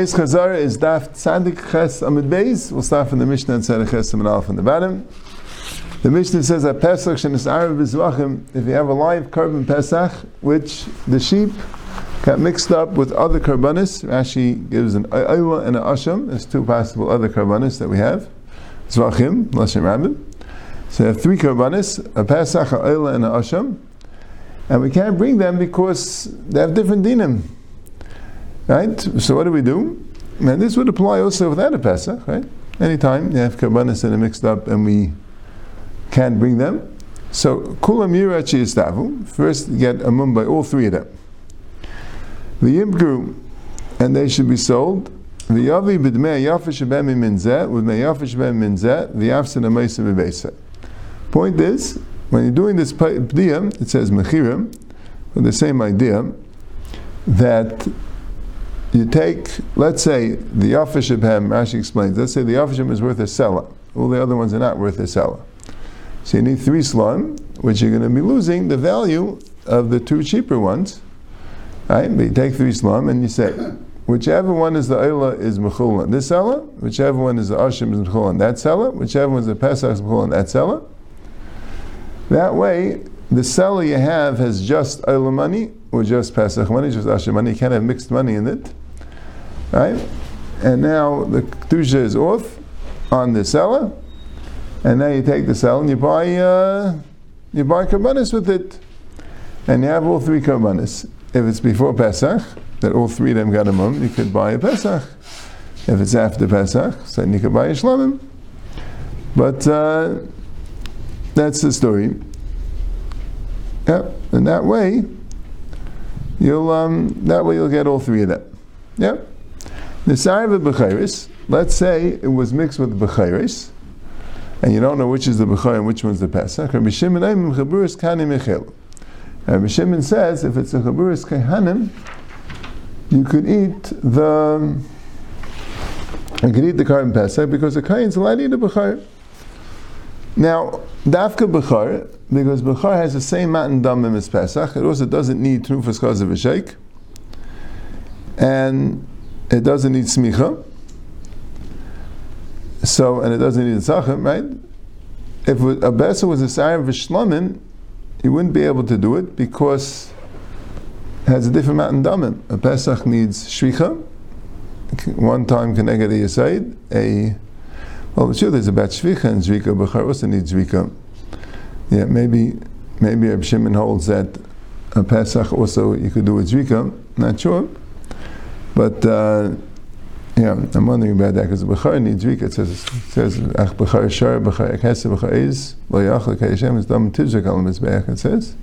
This Chazara is Daf Tzadik Ches Amid Beis. We'll start from the Mishnah and Tzadik Ches Amid Alf on the bottom. The Mishnah says that Pesach Shenis Arav Bizvachim, if you have a live korban Pesach, which the sheep got mixed up with other karbanis, Rashi gives an Ayla and an Asham. There's two possible other karbanis that we have. Zvachim, Lashim Rabbim. So you have three karbanis, a Pesach, a Ayla, and an Asham. And we can't bring them because they have different dinim. Right? So what do we do? And this would apply also without a Pesach, right? Anytime you have karbanis that are mixed up and we can't bring them. So kulam yirachi istavu. First get a mum by all three of them. The yimgru, and they should be sold. The yavi b'dmei yafish b'emi minzeh, with mei yafish b'emi minzeh, the yafsin ameisa b'beisa. Point is, when you're doing this pdiyam, it says mechirim, with the same idea, that you take, let's say, the Yafish Ibhem, Rashi explains, let's say the Yafishim is worth a seller. All the other ones are not worth a seller. So you need three slime, which you're going to be losing the value of the two cheaper ones. Right? But you take three slime and you say, whichever one is the Eila is Mechulan, this seller, whichever one is the Ashim is Mechulan, that seller, whichever one is the Pesach is Mechulan, that seller. That way, the seller you have has just Eila money, or just Pesach money, just Ashim money. You can't have mixed money in it. Right? And now the Kedusha is off on the seller. And now you take the seller and you buy uh, you buy karbanis with it. And you have all three karbanis. If it's before Pesach, that all three of them got a mum, you could buy a Pesach. If it's after Pesach, so you could buy a shlamim. But uh, that's the story. Yeah, and that way, you'll um, that way you'll get all three of them. Yeah. The of b'chayris. Let's say it was mixed with b'chayris, and you don't know which is the b'chay and which one's the pesach. Rabbi Shimon Aimim chaburis kanim echel. Rabbi Shimon says if it's a chaburis kehanim, you could eat the you could eat the karim pesach because the kain's allowed to eat the b'chay. Now, dafka b'char, because b'char has the same matan damim as Pesach, it also doesn't need trufas chaz of a sheik, and it doesn't need smicha, so, and it doesn't need tzachim, right? If a besa was a sire of shlamim, you wouldn't be able to do it because it has a different matan damim. A Pesach needs shvicha, one time connected a yisaid, a well, sure, there's about Shvicha and Zvika, Bechar also needs Zvika. Yeah, maybe maybe Reb Shimon holds that a Pesach also you could do with Zvika, not sure. But uh, yeah, I'm wondering about that because Bechar needs Zvika. It says, it says Ach Bechar Shar, Bechar Ekesa, Bechar Eiz, Lo Yachal Kayashem is Dam Tizrak Al Mizbeach, it says.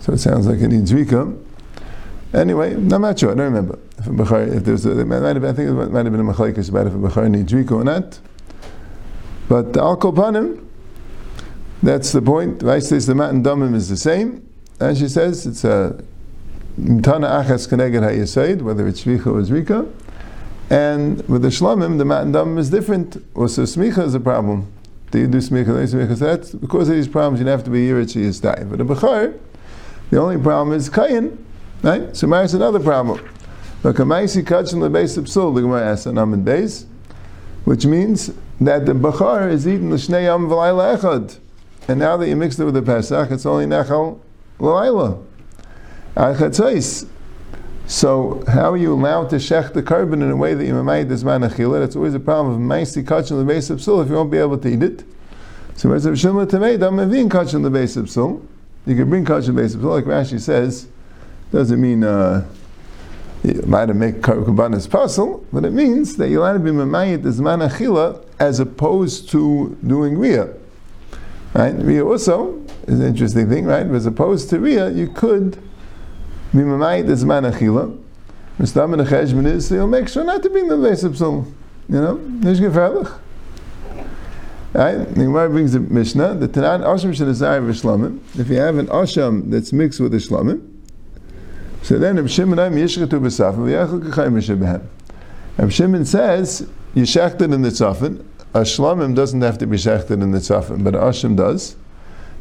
So it sounds like it needs Zvika. Anyway, I'm not sure. I don't remember if a bechar, if there's a, might have, I think it might have been a machlekes about if a bechar needs rika or not. But the alkol panim, that's the point. Rashi says the matan damim is the same, and she says it's a mtana achas keneged hayasaid, whether it's shvicha or zrika. And with the shlamim, the matan damim is different. Also, smicha is a problem. Do you do smicha? Do smicha? So that's because of these problems. You have to be yirat sheyistai. But a bechar, the only problem is kayin. Right? So Mara another problem. But Kamaisi Kachin Lebeis Psul, the Gemara asks Amid Beis, which means that the Bachar is eaten L'shnei Yam V'layla Echad. And now that you mixed it with the Pesach, it's only Nechal L'layla. So how are you allowed to shech the korban in a way that you might this man manachila? That's always a problem of Maisi Kachin Lebeis Psul if you won't be able to eat it. So whereas if Shimla Tamei, Dam Mevin Kachin Lebeis Psul, you can bring Kachin Lebeis Psul, like Rashi says, doesn't mean uh, you might have make karbanas puzzle, but it means that you'll have to be mamayit as manachila as opposed to doing ria. Right? Ria also is an interesting thing, right? As opposed to ria, you could be mamayit as manachila. Mistam and cheshbon is so you'll make sure not to bring the of psul. You know, nish gefährlich. Right? The Gemara brings the Mishnah, the Tanan Asham Shanazai Vishlamim. If you have an Asham that's mixed with a Shlamim, so then Reb Shimon Yishchatu b'safin v'yachal k'chayim b'shebehem. Reb Shimon says you in the tzafin. A shlamim doesn't have to be shechted in the tzafin, but a ashim does.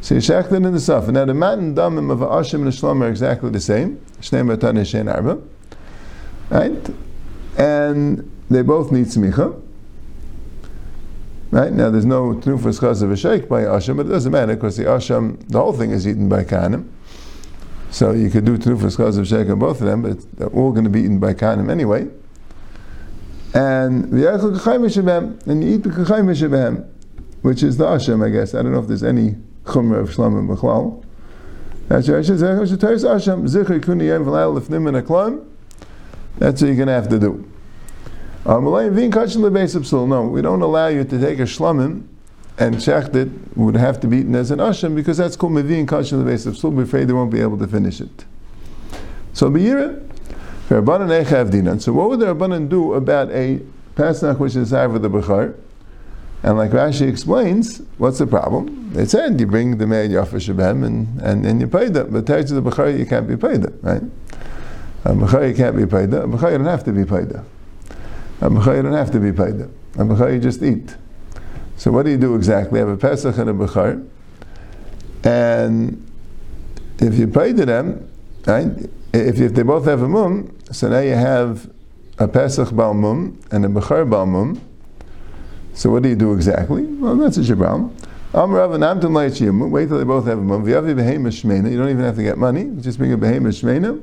So you shechted in the tzafin. Now the matan damim of ashim and a shlam are exactly the same. Shnei matan shein arba. Right? and they both need smicha. Right now, there's no tenufas chaz of sheikh by asham, but it doesn't matter because the asham, the whole thing is eaten by kanim. So you could do tenufas chaz of sheikh on both of them, but they're all going to be eaten by kanim anyway. And and you eat the kachayim which is the asham, I guess. I don't know if there's any chumrah of. That's what you're going to have to do. Um, no, we don't allow you to take a shlamim and shecht it would have to be eaten as an asham because that's called mevin kachin levesiv sul. We're afraid they won't be able to finish it. So. So what would the Rabbanan do about a pasach which is over the bechar? And like Rashi explains, what's the problem? They said you bring the man Yafa Shabem and, and, and you pay them. But to the Bechar you can't be paid them, right? A you can't be paid them. A you don't have to be paid them. A you don't have to be paid them. A you just eat. So what do you do exactly? Have a Pesach and a Bechar. And if you pay to them, right? If, if they both have a mum, so now you have a Pesach Bal Mum and a Bechar Bal Mum. So what do you do exactly? Well, that's a Amtim Leichiyim. Wait till they both have a mum. You don't even have to get money. just bring a behemoth shmeina.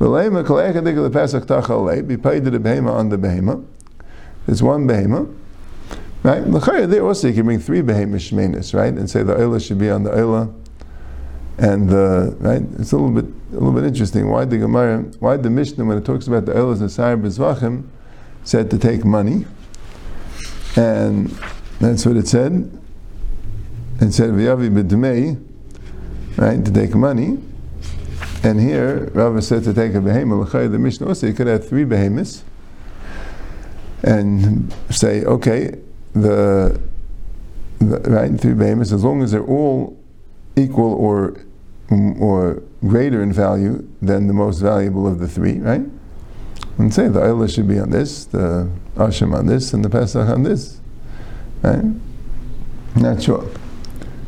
V'leima. Be paid to the behemoth on the behemoth. There's one behemoth. Right? There also you can bring three behemoth shmeinas, right? And say the oila should be on the oila. And the right, it's a little bit a little bit interesting. Why the Gemara, why the Mishnah when it talks about the oilas and Sar Bezvachim said to take money, and that's what it said. It said v'yavi b'dmei, right, to take money. And here, Rava said to take a behemoth. The Mishnah also, you could have three behemoths and say, okay, the, the right three behemoths, as long as they're all equal or or greater in value than the most valuable of the three, right? And say the Eilah should be on this, the Asham on this, and the Pesach on this. Right? Not sure.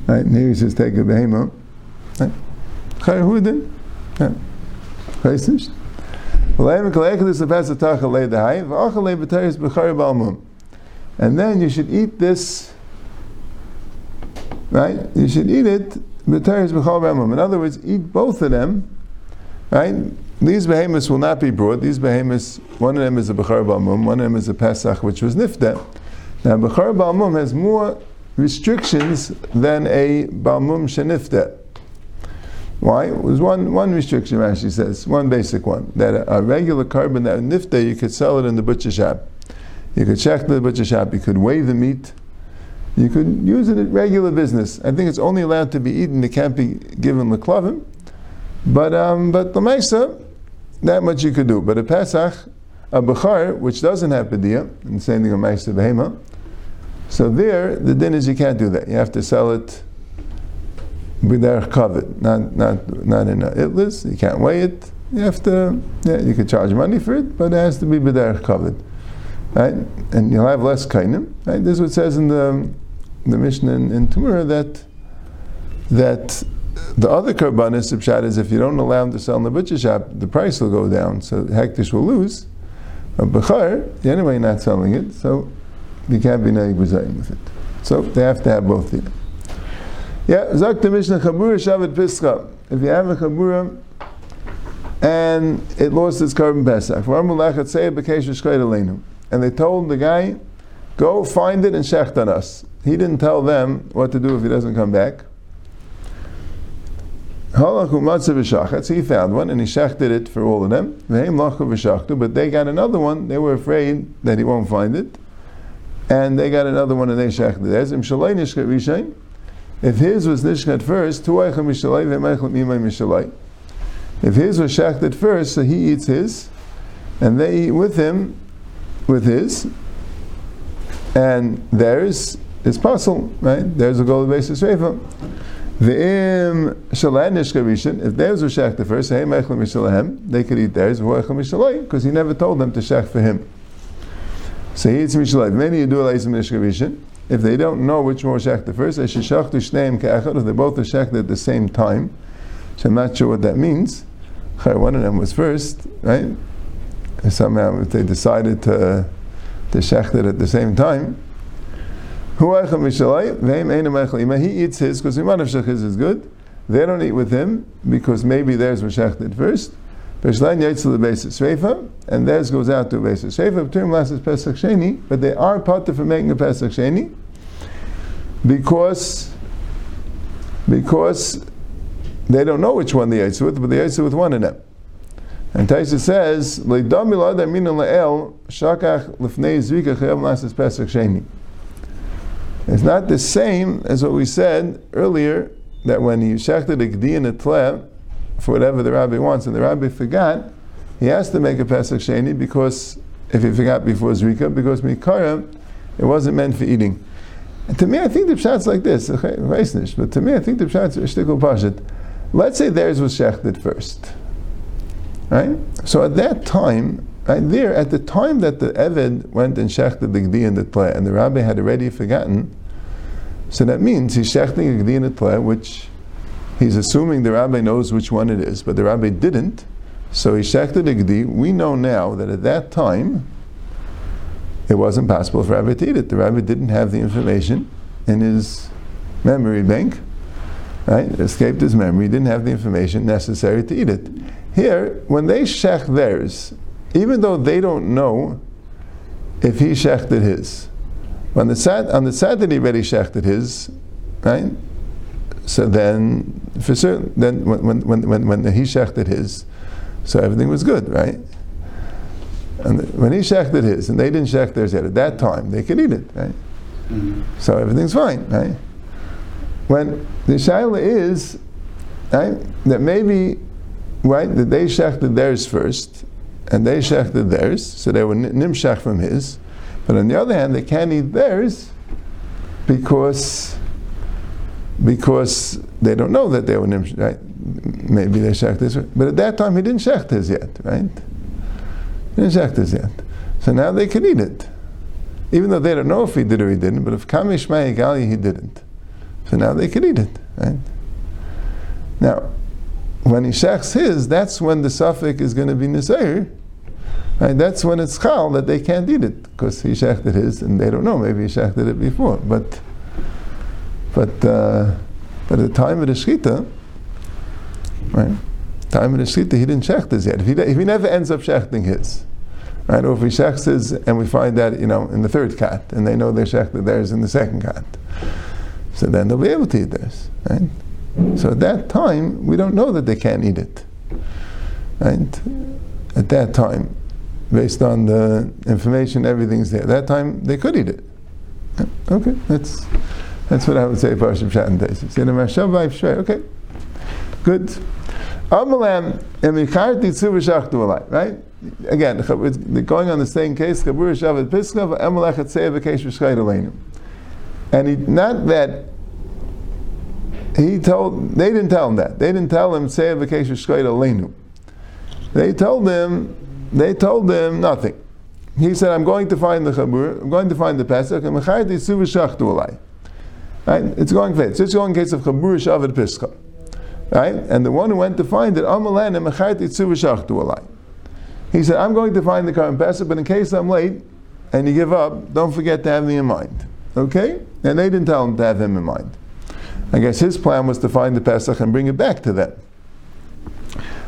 Right? And here he says take a behemoth. Right? Chayahudin. Yeah. Chaisish. And then you should eat this, right? You should eat it in other words, eat both of them, right? These behemoths will not be brought. These behemoths, one of them is a Bechar Balmum, one of them is a Pesach, which was Nifta. Now, Bechar Balmum has more restrictions than a Balmum Shenifta. Why? It was one, one restriction, Rashi says, one basic one, that a, regular korban that nifta, you could sell it in the butcher shop. You could check the butcher shop, you could weigh the meat, you could use it in regular business. I think it's only allowed to be eaten, it can't be given leklavim. But um, but the Mesa, that much you could do. But a Pesach, a Bechar, which doesn't have Padiyah, and the same thing a Mesa Behema, so there, the din is you can't do that. You have to sell it b'derech covet, not not not in a itlis. You can't weigh it. You have to. Yeah, you could charge money for it, but it has to be b'derech covet, right? And you'll have less kainim. Right? This is what it says in the the Mishnah in, in Tumura that that the other karbanis of is if you don't allow them to sell in the butcher shop, the price will go down, so hektish will lose. A bechar, anyway, not selling it, so you can't be naig with it. So they have to have both. Yeah, Zak the Mishnah Chabura Shabbat Pischa. If you have a Chabura and it lost its korban Pesach, and they told the guy, go find it and shecht on us. He didn't tell them what to do if he doesn't come back. He found one and he shechted it for all of them. But they got another one. They were afraid that he won't find it. And they got another one and they shechted it. If his was nishkat first, if his was shechted first, so he eats his, and they eat with him, with his, and theirs is puzzle, right? There's a gold basis reifa. V'im shalai nishkavishin, if theirs was shechted first, hey mechel mishalahem, they could eat theirs, because he never told them to shech for him. So he eats mishalai. Many you do alaysim nishkavishin. If they don't know which one was shechted first, they should shechtu shneim ke'echad, if they both are at the same time. So I'm not sure what that means. One of them was first, right? somehow if they decided to to at the same time. He eats his because Imanav his is good. They don't eat with him because maybe theirs was shechted first. And theirs goes out to a basis last is Pesach Sheni, but they are potter for making a Pesach Sheni because because they don't know which one they Yaitzel with, but they Yaitzel with one of them. And Taisa says, "Leidam milad aminu le'el shakach lefnei zvika chayav lasses pesach sheni." It's not the same as what we said earlier that when he shechted a gdi and a tle for whatever the rabbi wants, and the rabbi forgot, he has to make a pesach sheni because if he forgot before zrika, because mikara it wasn't meant for eating. And to me, I think the pshat's like this. But to me, I think the pshat's shtikul pashit. Let's say theirs was shechted first. Right? So at that time, right there, at the time that the Eved went and shechted the Gdi and the Tle, and the rabbi had already forgotten, so that means he's shechting a Tle, which he's assuming the rabbi knows which one it is, but the rabbi didn't, so he shechted a Gdi. We know now that at that time, it wasn't possible for Rabbi to eat it. The rabbi didn't have the information in his memory bank, right? It escaped his memory. He didn't have the information necessary to eat it. Here, when they shech theirs, even though they don't know if he shechted his, when the sad, on the Saturday already shechted his, right? So then, for certain, then when, when, when, when he shechted his, so everything was good, right? And when he shechted his, and they didn't shech theirs yet, at that time, they could eat it, right? Mm-hmm. So everything's fine, right? When the shaila is, right, that maybe right? That they shechted theirs first, and they shechted theirs, so they were nimshach from his. But on the other hand, they can't eat theirs because because they don't know that they were. Right? Maybe they shechted this, but at that time he didn't shecht his yet, right? He didn't shecht his yet. So now they can eat it, even though they don't know if he did or he didn't. But if kamishmai gali he didn't, so now they can eat it, right? Now when he shechs his, that's when the suffix is going to be nisair. Right? That's when it's chal that they can't eat it because he shechted his and they don't know. Maybe he shechted it before, but but uh, but at the time of the shechita, right? Time of the shechita, he didn't shecht his yet. If he, if he never ends up shechting his, right? Or if he shechs his and we find that you know in the third cat and they know they shechted theirs in the second cat, so then they'll be able to eat theirs, right? So at that time, we don't know that they can't eat it. Right? At that time, based on the information, everything's there. At that time, they could eat it. Okay, that's that's what I would say. Parshim Shat and Okay, good. Amalam right? Again, going on the same case. And he, not that he told they didn't tell him that. They didn't tell him say vacation lenu. They told him they told him nothing. He said, I'm going to find the Chabur, I'm going to find the Pesach, and Mechayat Yisuv Shachtu Alai. Right? It's going for So it's going in case of Chabur Shavat Pischa. Right? And the one who went to find it, Amalan and Mechayat Yisuv Shachtu Alai. He said, I'm going to find the current Pesach, but in case I'm late and you give up, don't forget to have me in mind. Okay? And they didn't tell him to have him in mind. I guess his plan was to find the Pesach and bring it back to them.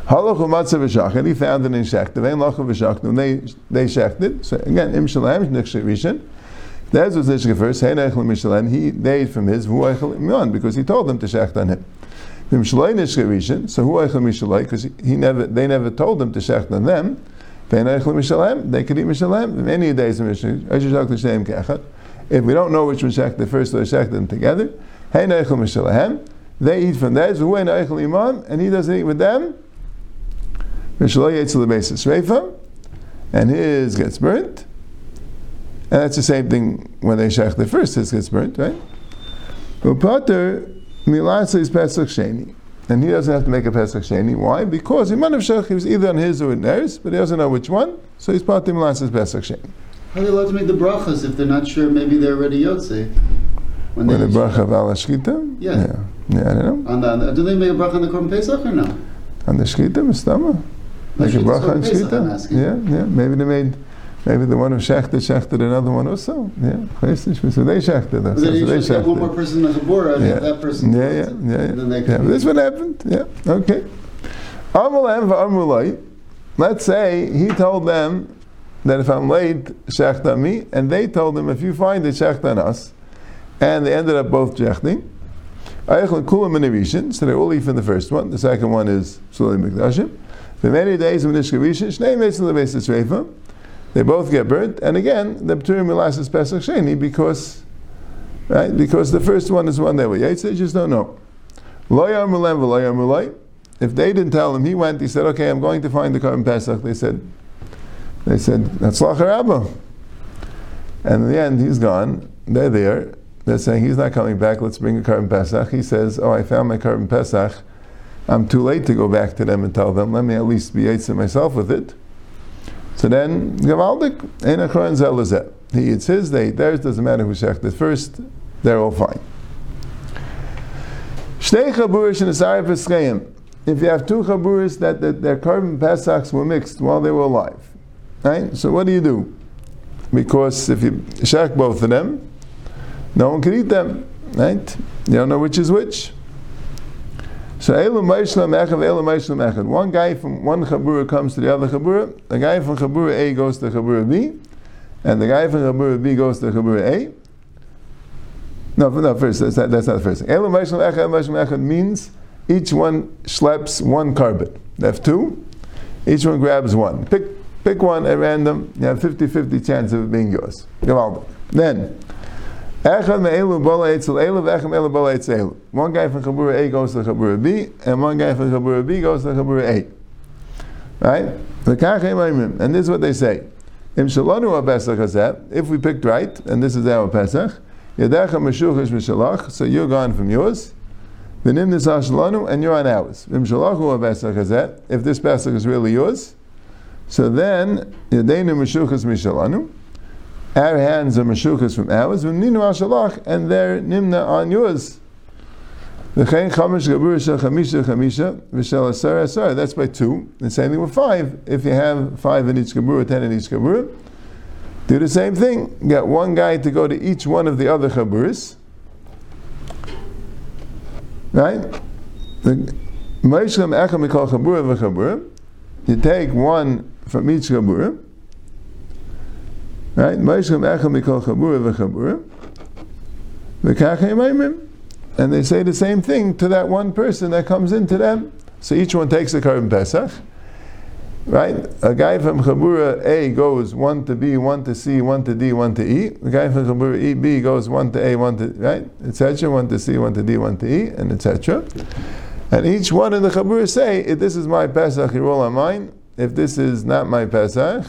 And he found an it in Shechted. And they they shechted. So again, Im Shalem Nichshet Rishon. Theirs was Nishka first. Hey Nechel Mishalem. He they ate from his Vuaychel Imyon because he told them to shecht on him. Im Shalem Rishon. So Vuaychel Mishalem because he never they never told them to shecht on them. Hey Nechel Mishalem. They could eat Mishalem. Many days of Mishalem. If we don't know which shecht the first, they shecht them together. Hey Neichel Mishalahem. They eat from theirs. Who Neichel Imam, and he doesn't eat with them. Mishalay eats the basis Reifa, and his gets burnt. And that's the same thing when they shech the first, his gets burnt, right? But Potter Milasa is Pesach Sheni. And he doesn't have to make a Pesach Sheni. Why? Because he might have shech, he was either on his or in theirs, but he doesn't know which one, so he's Potter Milasa is Pesach Sheni. How are they allowed to make the brachas if they're not sure maybe they're already Yotze? When With the bracha of al shkita? Yeah. yeah. Yeah, I don't know. On the, do they make a bracha on the Korban Pesach or no? On the shkita, mistama. Like a bracha and shkita. Yeah, yeah. Maybe they made, maybe the one who shechted shechted another one also. Yeah, Chaystish, so they shechted. But then so you they just get one more person as a bora, Yeah. that person. Yeah, yeah, yeah. And yeah. then they yeah this what happened. Yeah, okay. Amalem v'amulai. Let's say he told them that if I'm late, shecht on me, and they told him if you find it, shecht on us, and they ended up both shechting. Eichel kulam Erishin, so they all leave from the first one. The second one is Sulei Mikdashim. The many days of Nishkavishin, Shnei Mesim Lebeis Tzreifa. They both get burnt, and again, the Pturim Milasis Pesach Sheni because, right? Because the first one is one that way. Yates, they just don't know. Lo Yarmulem v'lo Yarmulai. If they didn't tell him, he went. He said, "Okay, I'm going to find the Karban Pesach." They said, "They said that's Rabba." And in the end, he's gone. They're there. They're saying he's not coming back. Let's bring a Karban Pesach. He says, "Oh, I found my Karban Pesach. I'm too late to go back to them and tell them. Let me at least be Yitzhak myself with it." So then, Gavaldik, Ein Achron Zelazet. He eats his, they eat theirs, doesn't matter who shechted first, they're all fine. Shnei Chaburis and Asari Peschayim. If you have two Chaburis that, that their korban Pesachs were mixed while they were alive, right? So what do you do? Because if you shech both of them, no one can eat them, right? You don't know which is which. So Elu Maishlam Echad, Elu. One guy from one Chabura comes to the other Chabura. The guy from Chabura A goes to Chabura B, and the guy from Chabura B goes to Chabura A. No, no, first, that's not, that's not the first. Elu Echad means each one schleps one korban. They have two, each one grabs one. Pick, pick one at random, you have 50-50 chance of it being yours. Then, One guy from Chabura A goes to Chabura B, and one guy from Chabura B goes to Chabura A. Right? And this is what they say. If we picked right, and this is our Pesach, so you're gone from yours, and you're on ours. If this Pesach is really yours, so then, yadeinu meshuchis mishalanu, our hands are meshuchas from ours, v'ninu ashalach, and they're nimna on yours. V'chein chamish gabur shel chamisha chamisha, v'shel asar asar. That's by two. The same thing with five. If you have five in each gabur, ten in each gabur, do the same thing. Get one guy to go to each one of the other chaburis. Right? The. You take one from each chabura. Right? Moishlam echam mikol chabura v'chabura. V'kachem. And they say the same thing to that one person that comes into them. So each one takes a korban Pesach. Right? A guy from Chabura A goes one to B, one to C, one to D, one to E. The guy from Chabura E B goes one to A, one to right, etc. One to C, one to D, one to E, and etc. And each one in the Chabura say, if this is my Pesach, you roll on mine. If this is not my Pesach,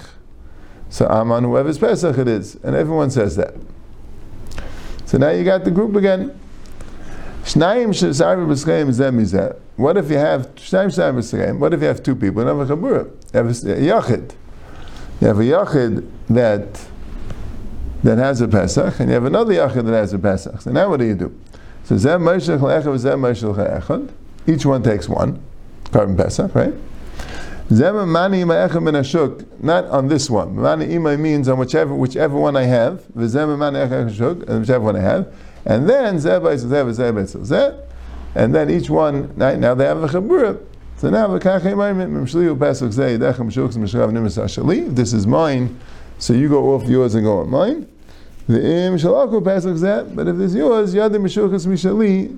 so I'm on whoever's Pesach it is. And everyone says that. So now you got the group again. What if you have? What if you have two people? You have a yachid. You have a yachid that that has a pesach, and you have another yachid that has a pesach. So now what do you do? So moshe l'echad. Each one takes one korban pesach, right? Zeh mani min ashuk. Not on this one. Mani imay means on whichever whichever one I have. V'zeh mani and whichever one I have. And then Zeh Bais Zeh Zeh Bais Zeh. And then each one, now they have a Chabura. So now V'kachem Aimim Mishliu Pesach Zeh Yidechem Shukes Mishrav Nimis Ashali. This is mine, so you go off yours and go on mine. The Shalaku Pesach Zeh. But if it's yours, Yadim Mishukas Mishali,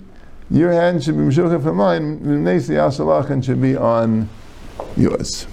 your hand should be Mishukah for mine, Mnesi Ashalach, and should be on yours.